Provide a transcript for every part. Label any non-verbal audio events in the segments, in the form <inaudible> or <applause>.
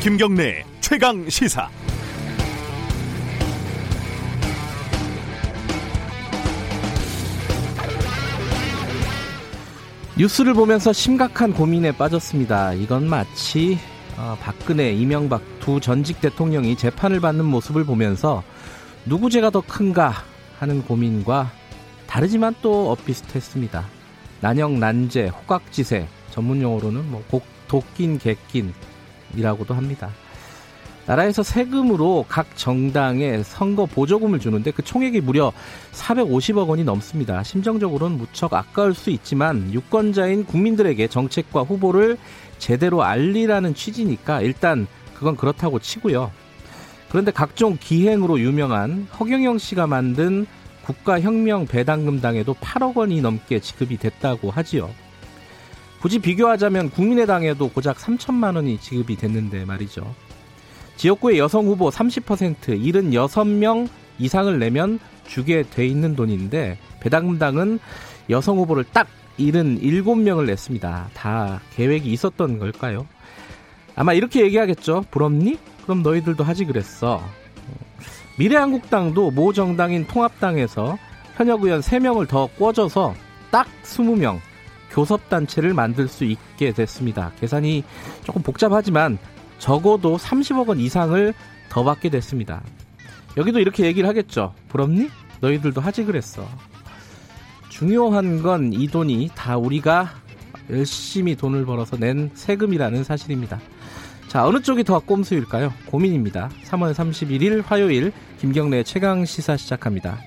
김경래 최강 시사. 뉴스를 보면서 심각한 고민에 빠졌습니다. 이건 마치 어, 박근혜, 이명박 두 전직 대통령이 재판을 받는 모습을 보면서 누구 죄가 더 큰가 하는 고민과 다르지만 또 엇비슷했습니다. 난영, 난제, 호각지세, 전문 용어로는 뭐 곡, 도낀, 객낀 이라고도 합니다. 나라에서 세금으로 각 정당에 선거 보조금을 주는데 그 총액이 무려 450억 원이 넘습니다. 심정적으로는 무척 아까울 수 있지만 유권자인 국민들에게 정책과 후보를 제대로 알리라는 취지니까 일단 그건 그렇다고 치고요. 그런데 각종 기행으로 유명한 허경영 씨가 만든 국가혁명 배당금당에도 8억 원이 넘게 지급이 됐다고 하지요. 굳이 비교하자면 국민의당에도 고작 3천만 원이 지급이 됐는데 말이죠. 지역구의 여성 후보 30% 76명 이상을 내면 주게 돼 있는 돈인데 배당금당은 여성 후보를 딱 77명을 냈습니다. 다 계획이 있었던 걸까요? 아마 이렇게 얘기하겠죠. 부럽니? 그럼 너희들도 하지 그랬어. 미래한국당도 모 정당인 통합당에서 현역 의원 3명을 더 꿔줘서 딱 20명 교섭단체를 만들 수 있게 됐습니다. 계산이 조금 복잡하지만 적어도 30억 원 이상을 더 받게 됐습니다. 여기도 이렇게 얘기를 하겠죠. 부럽니? 너희들도 하지 그랬어. 중요한 건 이 돈이 다 우리가 열심히 돈을 벌어서 낸 세금이라는 사실입니다. 자, 어느 쪽이 더 꼼수일까요? 고민입니다. 3월 31일 화요일 김경래 최강 시사 시작합니다.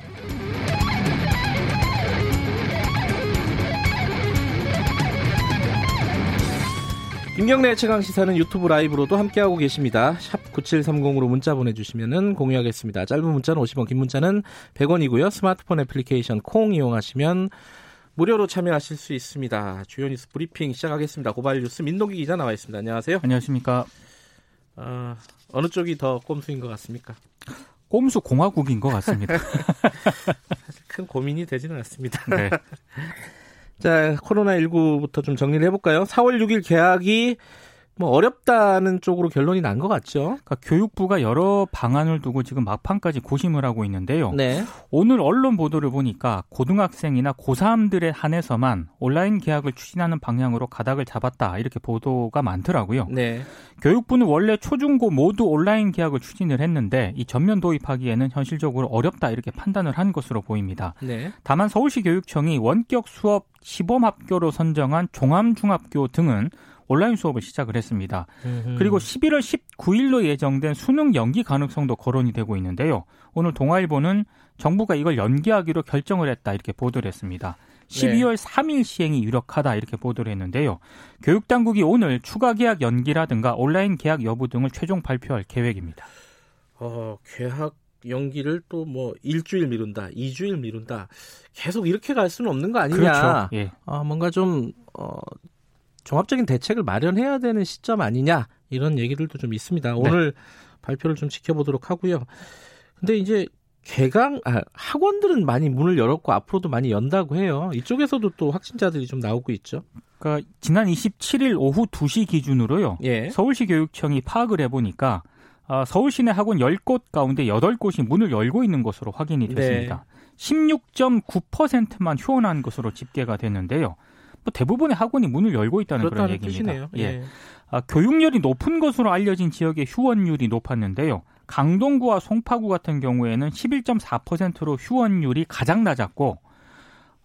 김경래 최강 시사는 유튜브 라이브로도 함께하고 계십니다. 샵 9730으로 문자 보내주시면 공유하겠습니다. 짧은 문자는 50원, 긴 문자는 100원이고요. 스마트폰 애플리케이션 콩 이용하시면 무료로 참여하실 수 있습니다. 주요 뉴스 브리핑 시작하겠습니다. 고발 뉴스 민동기 기자 나와 있습니다. 안녕하세요. 안녕하십니까. 어, 어느 쪽이 더 꼼수인 것 같습니까? 꼼수 공화국인 것 같습니다. <laughs> 사실 큰 고민이 되지는 않습니다. 네. <laughs> 자, 코로나19부터 좀 정리를 해볼까요? 4월 6일 개학이 뭐 어렵다는 쪽으로 결론이 난 것 같죠. 그러니까 교육부가 여러 방안을 두고 지금 막판까지 고심을 하고 있는데요. 네. 오늘 언론 보도를 보니까 고등학생이나 고3들에 한해서만 온라인 개학을 추진하는 방향으로 가닥을 잡았다 이렇게 보도가 많더라고요. 네. 교육부는 원래 초중고 모두 온라인 개학을 추진을 했는데 이 전면 도입하기에는 현실적으로 어렵다 이렇게 판단을 한 것으로 보입니다. 네. 다만 서울시 교육청이 원격 수업 시범 학교로 선정한 종암중학교 등은 온라인 수업을 시작을 했습니다. 음흠. 그리고 11월 19일로 예정된 수능 연기 가능성도 거론이 되고 있는데요. 오늘 동아일보는 정부가 이걸 연기하기로 결정을 했다 이렇게 보도를 했습니다. 12월 네. 3일 시행이 유력하다 이렇게 보도를 했는데요. 교육 당국이 오늘 추가 계약 연기라든가 온라인 계약 여부 등을 최종 발표할 계획입니다. 어, 개학 연기를 또 뭐 일주일 미룬다, 이주일 미룬다. 계속 이렇게 갈 수는 없는 거 아니냐. 그렇죠. 예. 어, 뭔가 좀 어, 종합적인 대책을 마련해야 되는 시점 아니냐 이런 얘기들도 좀 있습니다. 오늘 네. 발표를 좀 지켜보도록 하고요. 근데 이제 개강 아, 학원들은 많이 문을 열었고 앞으로도 많이 연다고 해요. 이쪽에서도 또 확진자들이 좀 나오고 있죠. 그러니까 지난 27일 오후 2시 기준으로요. 예. 서울시 교육청이 파악을 해 보니까 아, 서울 시내 학원 10곳 가운데 8곳이 문을 열고 있는 것으로 확인이 됐습니다. 네. 16.9%만 휴원한 것으로 집계가 됐는데요. 뭐 대부분의 학원이 문을 열고 있다는 그런 얘기입니다. 뜻이네요. 예. 예. 아, 교육열이 높은 것으로 알려진 지역의 휴원율이 높았는데요. 강동구와 송파구 같은 경우에는 11.4%로 휴원율이 가장 낮았고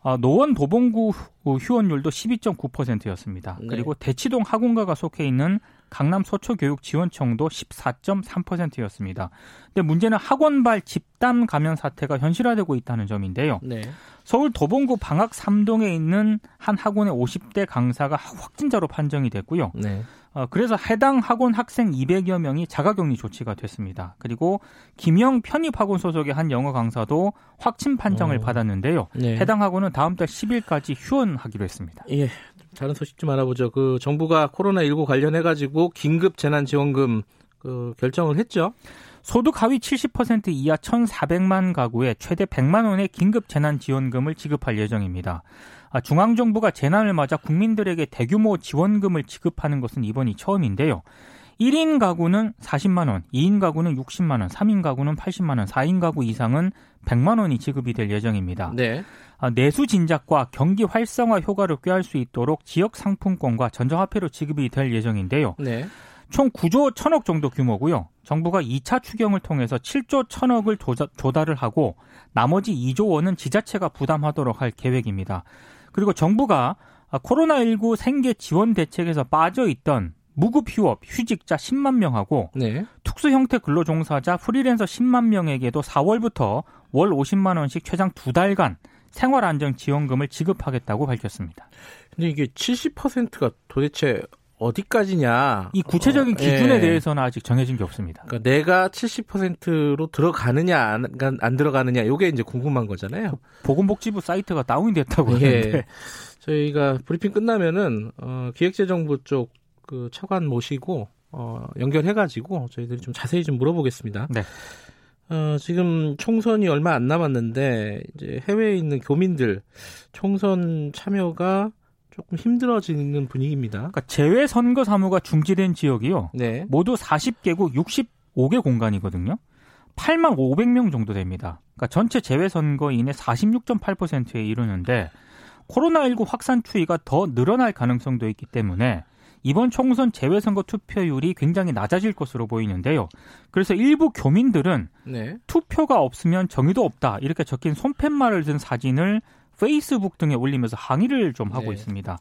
아, 노원 도봉구 휴원율도 12.9%였습니다. 네. 그리고 대치동 학원가가 속해 있는 강남 서초교육지원청도 14.3%였습니다. 근데 문제는 학원발 집단 감염 사태가 현실화되고 있다는 점인데요. 네. 서울 도봉구 방학 3동에 있는 한 학원의 50대 강사가 확진자로 판정이 됐고요. 네. 어, 그래서 해당 학원 학생 200여 명이 자가격리 조치가 됐습니다. 그리고 김영 편입학원 소속의 한 영어 강사도 확진 판정을 어. 받았는데요. 네. 해당 학원은 다음 달 10일까지 휴원하기로 했습니다. 예. 다른 소식 좀 알아보죠. 그 정부가 코로나19 관련해 가지고 긴급 재난 지원금 그 결정을 했죠. 소득 하위 70% 이하 1,400만 가구에 최대 100만 원의 긴급 재난 지원금을 지급할 예정입니다. 아, 중앙 정부가 재난을 맞아 국민들에게 대규모 지원금을 지급하는 것은 이번이 처음인데요. 1인 가구는 40만 원, 2인 가구는 60만 원, 3인 가구는 80만 원, 4인 가구 이상은 100만 원이 지급이 될 예정입니다. 네. 아, 내수 진작과 경기 활성화 효과를 꾀할 수 있도록 지역 상품권과 전자화폐로 지급이 될 예정인데요. 네. 총 9조 1천억 정도 규모고요. 정부가 2차 추경을 통해서 7조 1천억을 조달을 하고 나머지 2조 원은 지자체가 부담하도록 할 계획입니다. 그리고 정부가 코로나19 생계 지원 대책에서 빠져 있던 무급 휴업, 휴직자 10만 명하고 네. 특수 형태 근로 종사자 프리랜서 10만 명에게도 4월부터 월 50만 원씩 최장 두 달간 생활 안정 지원금을 지급하겠다고 밝혔습니다. 근데 이게 70%가 도대체 어디까지냐? 이 구체적인 어, 기준에 예. 대해서는 아직 정해진 게 없습니다. 그러니까 내가 70%로 들어가느냐 안, 안 들어가느냐 이게 이제 궁금한 거잖아요. 보건복지부 사이트가 다운이 됐다고 하는데 예. 저희가 브리핑 끝나면은 어, 기획재정부 쪽 그 차관 모시고 어, 연결해가지고 저희들이 좀 자세히 좀 물어보겠습니다. 네. 어, 지금 총선이 얼마 안 남았는데 이제 해외에 있는 교민들 총선 참여가 조금 힘들어지는 분위기입니다. 그러니까 재외 선거 사무가 중지된 지역이요. 네. 모두 40개국 65개 공간이거든요. 8만 500명 정도 됩니다. 그러니까 전체 재외 선거인의 46.8%에 이르는데 코로나19 확산 추이가 더 늘어날 가능성도 있기 때문에 이번 총선 재외선거 투표율이 굉장히 낮아질 것으로 보이는데요. 그래서 일부 교민들은 네. 투표가 없으면 정의도 없다 이렇게 적힌 손팻말을 든 사진을 페이스북 등에 올리면서 항의를 좀 하고 네. 있습니다.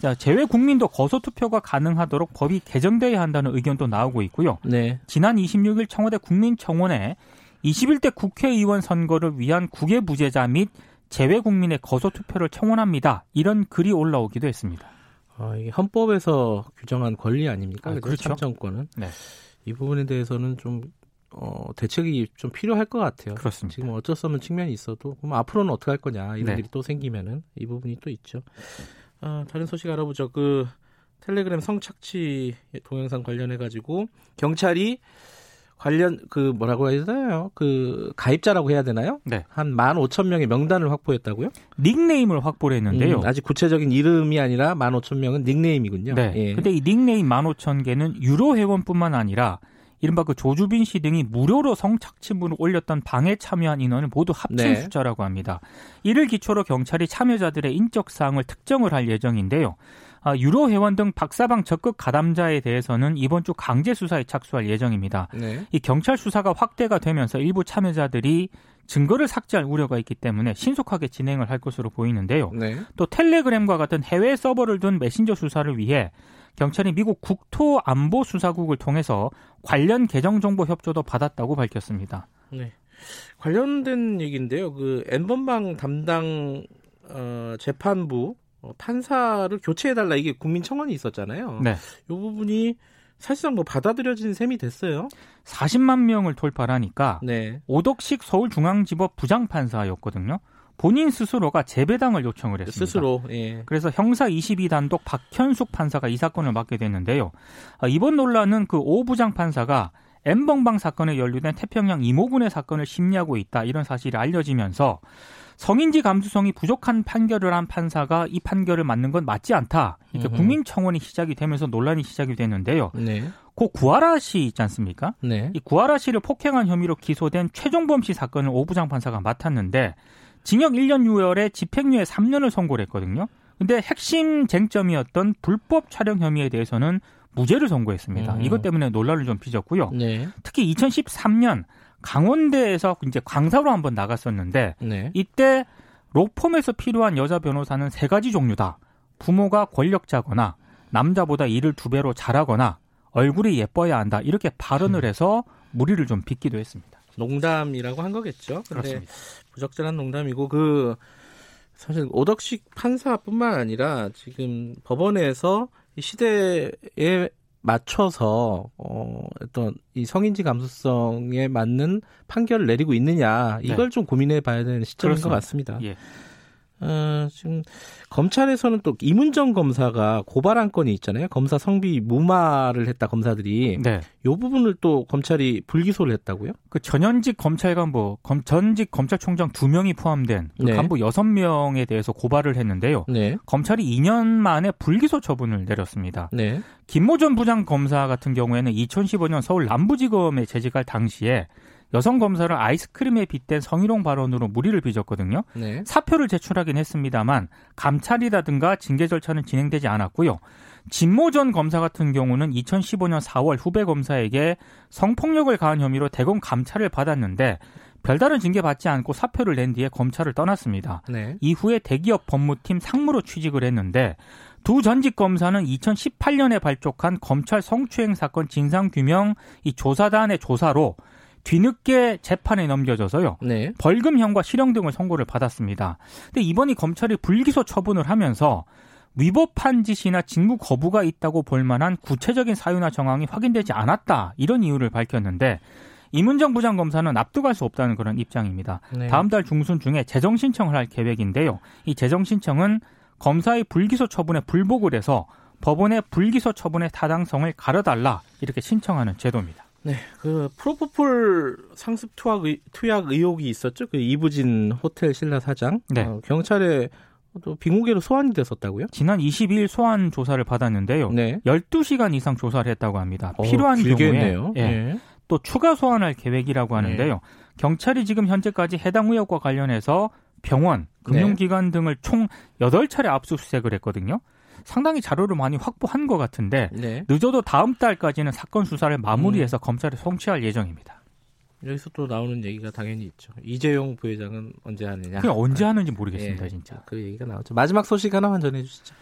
자, 재외 국민도 거소 투표가 가능하도록 법이 개정돼야 한다는 의견도 나오고 있고요. 네. 지난 26일 청와대 국민청원에 21대 국회의원 선거를 위한 국외 부재자 및 재외 국민의 거소 투표를 청원합니다. 이런 글이 올라오기도 했습니다. 어, 이게 헌법에서 규정한 권리 아닙니까? 아, 그렇죠. 참정권은. 네. 이 부분에 대해서는 좀 어, 대책이 좀 필요할 것 같아요. 그렇습니다. 지금 어쩔 수 없는 측면이 있어도 그럼 앞으로는 어떻게 할 거냐 이런 네. 일이 또 생기면은 이 부분이 또 있죠. 어, 다른 소식 알아보죠. 그 텔레그램 성착취 동영상 관련해 가지고 경찰이 관련 그 뭐라고 해야 되나요? 그 가입자라고 해야 되나요? 네. 한 15,000명의 명단을 확보했다고요? 닉네임을 확보를 했는데요. 음, 아직 구체적인 이름이 아니라 15,000명은 닉네임이군요. 네. 예. 근데 이 닉네임 15,000개는 유료 회원뿐만 아니라 이른바 그 조주빈 씨 등이 무료로 성착취물을 올렸던 방에 참여한 인원을 모두 합친 네. 숫자라고 합니다. 이를 기초로 경찰이 참여자들의 인적 사항을 특정을 할 예정인데요. 아, 유로 회원 등 박사방 적극 가담자에 대해서는 이번 주 강제 수사에 착수할 예정입니다. 네. 이 경찰 수사가 확대가 되면서 일부 참여자들이 증거를 삭제할 우려가 있기 때문에 신속하게 진행을 할 것으로 보이는데요. 네. 또 텔레그램과 같은 해외 서버를 둔 메신저 수사를 위해 경찰이 미국 국토안보수사국을 통해서 관련 개정 정보 협조도 받았다고 밝혔습니다. 네. 관련된 얘기인데요. 그 엠번방 담당 어, 재판부 어, 판사를 교체해달라 이게 국민 청원이 있었잖아요. 네. 이 부분이 사실상 뭐 받아들여진 셈이 됐어요. 40만 명을 돌파하니까 네. 오덕식 서울중앙지법 부장판사였거든요. 본인 스스로가 재배당을 요청을 했습니다. 스스로. 예. 그래서 형사 22단독 박현숙 판사가 이 사건을 맡게 됐는데요. 아, 이번 논란은 그 오 부장 판사가 엠번방 사건에 연루된 태평양 이모군의 사건을 심리하고 있다 이런 사실이 알려지면서 성인지 감수성이 부족한 판결을 한 판사가 이 판결을 맞는 건 맞지 않다. 이렇게 국민청원이 시작이 되면서 논란이 시작이 됐는데요. 네. 고 구하라 씨 있지 않습니까? 네. 이 구하라 씨를 폭행한 혐의로 기소된 최종범 씨 사건을 오부장 판사가 맡았는데 징역 1년 6월에 집행유예 3년을 선고를 했거든요. 근데 핵심 쟁점이었던 불법 촬영 혐의에 대해서는 무죄를 선고했습니다. 음. 이것 때문에 논란을 좀 빚었고요. 네. 특히 2013년 강원대에서 이제 강사로 한번 나갔었는데 네. 이때 로펌에서 필요한 여자 변호사는 세 가지 종류다. 부모가 권력자거나 남자보다 일을 두 배로 잘하거나 얼굴이 예뻐야 한다. 이렇게 발언을 음. 해서 무리를 좀 빚기도 했습니다. 농담이라고 한 거겠죠. 그렇습니다. 부적절한 농담이고 그 사실 오덕식 판사뿐만 아니라 지금 법원에서 이 시대에 맞춰서 어 어떤 이 성인지 감수성에 맞는 판결을 내리고 있느냐 이걸 네. 좀 고민해 봐야 되는 시점인 그렇습니다. 것 같습니다. 예. 어, 지금 검찰에서는 또 이문정 검사가 고발한 건이 있잖아요. 검사 성비 무마를 했다 검사들이. 네. 요 부분을 또 검찰이 불기소를 했다고요? 그 전현직 검찰 간부, 검, 전직 검찰총장 두 명이 포함된 그 네. 간부 여섯 명에 대해서 고발을 했는데요. 네. 검찰이 2년 만에 불기소 처분을 내렸습니다. 네. 김모 전 부장 검사 같은 경우에는 2015년 서울 남부지검에 재직할 당시에 여성 검사를 아이스크림에 빗댄 성희롱 발언으로 무리를 빚었거든요. 네. 사표를 제출하긴 했습니다만 감찰이라든가 징계 절차는 진행되지 않았고요. 진모 전 검사 같은 경우는 2015년 4월 후배 검사에게 성폭력을 가한 혐의로 대검 감찰을 받았는데 별다른 징계 받지 않고 사표를 낸 뒤에 검찰을 떠났습니다. 네. 이후에 대기업 법무팀 상무로 취직을 했는데 두 전직 검사는 2018년에 발족한 검찰 성추행 사건 진상규명 이 조사단의 조사로 뒤늦게 재판에 넘겨져서요. 네. 벌금형과 실형 등을 선고를 받았습니다. 근데 이번이 검찰이 불기소 처분을 하면서 위법한 짓이나 직무 거부가 있다고 볼 만한 구체적인 사유나 정황이 확인되지 않았다. 이런 이유를 밝혔는데 이문정 부장검사는 납득할 수 없다는 그런 입장입니다. 네. 다음 달 중순 중에 재정 신청을 할 계획인데요. 이 재정 신청은 검사의 불기소 처분에 불복을 해서 법원의 불기소 처분의 타당성을 가려달라 이렇게 신청하는 제도입니다. 네, 그 프로포폴 상습 투약, 의, 투약 의혹이 있었죠. 그 이부진 호텔 신라 사장. 네. 어, 경찰에 또 빙고개로 소환이 됐었다고요? 지난 22일 소환 조사를 받았는데요. 네. 12시간 이상 조사를 했다고 합니다. 어, 필요한 경우에. 예, 네. 또 추가 소환할 계획이라고 하는데요. 경찰이 지금 현재까지 해당 의혹과 관련해서 병원, 금융기관 등을 총 8차례 압수수색을 했거든요. 상당히 자료를 많이 확보한 것 같은데 네. 늦어도 다음 달까지는 사건 수사를 마무리해서 검찰에 송치할 예정입니다. 여기서 또 나오는 얘기가 당연히 있죠. 이재용 부회장은 언제 하느냐. 그게 언제 하는지 모르겠습니다, 예, 진짜. 그 얘기가 나오죠. 마지막 소식 하나만 전해 주시죠.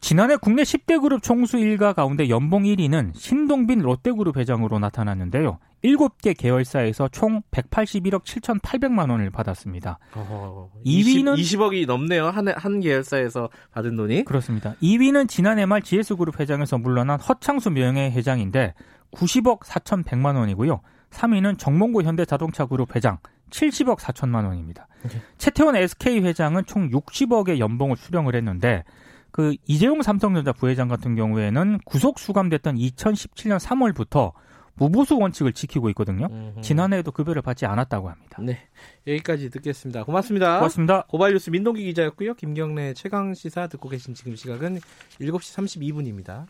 지난해 국내 10대 그룹 총수 일가 가운데 연봉 1위는 신동빈 롯데그룹 회장으로 나타났는데요. 7개 계열사에서 총 181억 7,800만 원을 받았습니다. 어, 2위는 20, 억이 넘네요. 한, 한 계열사에서 받은 돈이. 그렇습니다. 2위는 지난해 말 GS그룹 회장에서 물러난 허창수 명예 회장인데 90억 4,100만 원이고요. 3위는 정몽구 현대자동차그룹 회장 70억 4천만 원입니다. 네. 최태원 SK 회장은 총 60억의 연봉을 수령을 했는데 그 이재용 삼성전자 부회장 같은 경우에는 구속 수감됐던 2017년 3월부터 무보수 원칙을 지키고 있거든요. 음흠. 지난해에도 급여를 받지 않았다고 합니다. 네. 여기까지 듣겠습니다. 고맙습니다. 고맙습니다. 고발뉴스 민동기 기자였고요. 김경래 최강 시사 듣고 계신 지금 시각은 7시 32분입니다.